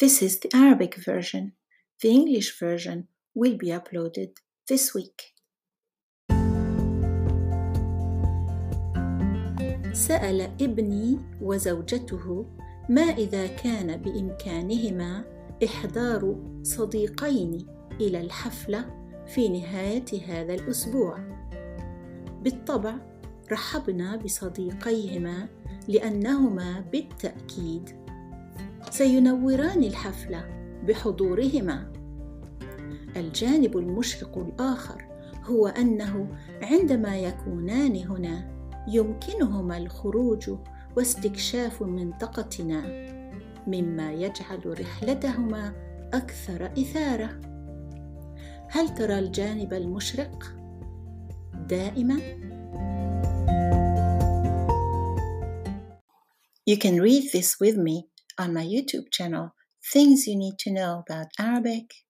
This is the Arabic version. The English version will be uploaded this week. سأل ابني وزوجته ما إذا كان بإمكانهما إحضار صديقين إلى الحفلة في نهاية هذا الأسبوع. بالطبع رحبنا بصديقيهما لأنهما بالتأكيد سينوران الحفلة بحضورهما. الجانب المشرق الآخر هو أنه عندما يكونان هنا يمكنهما الخروج واستكشاف منطقتنا مما يجعل رحلتهما أكثر إثارة هل ترى الجانب المشرق دائما You can read this with me on my YouTube channel Things You Need to Know About Arabic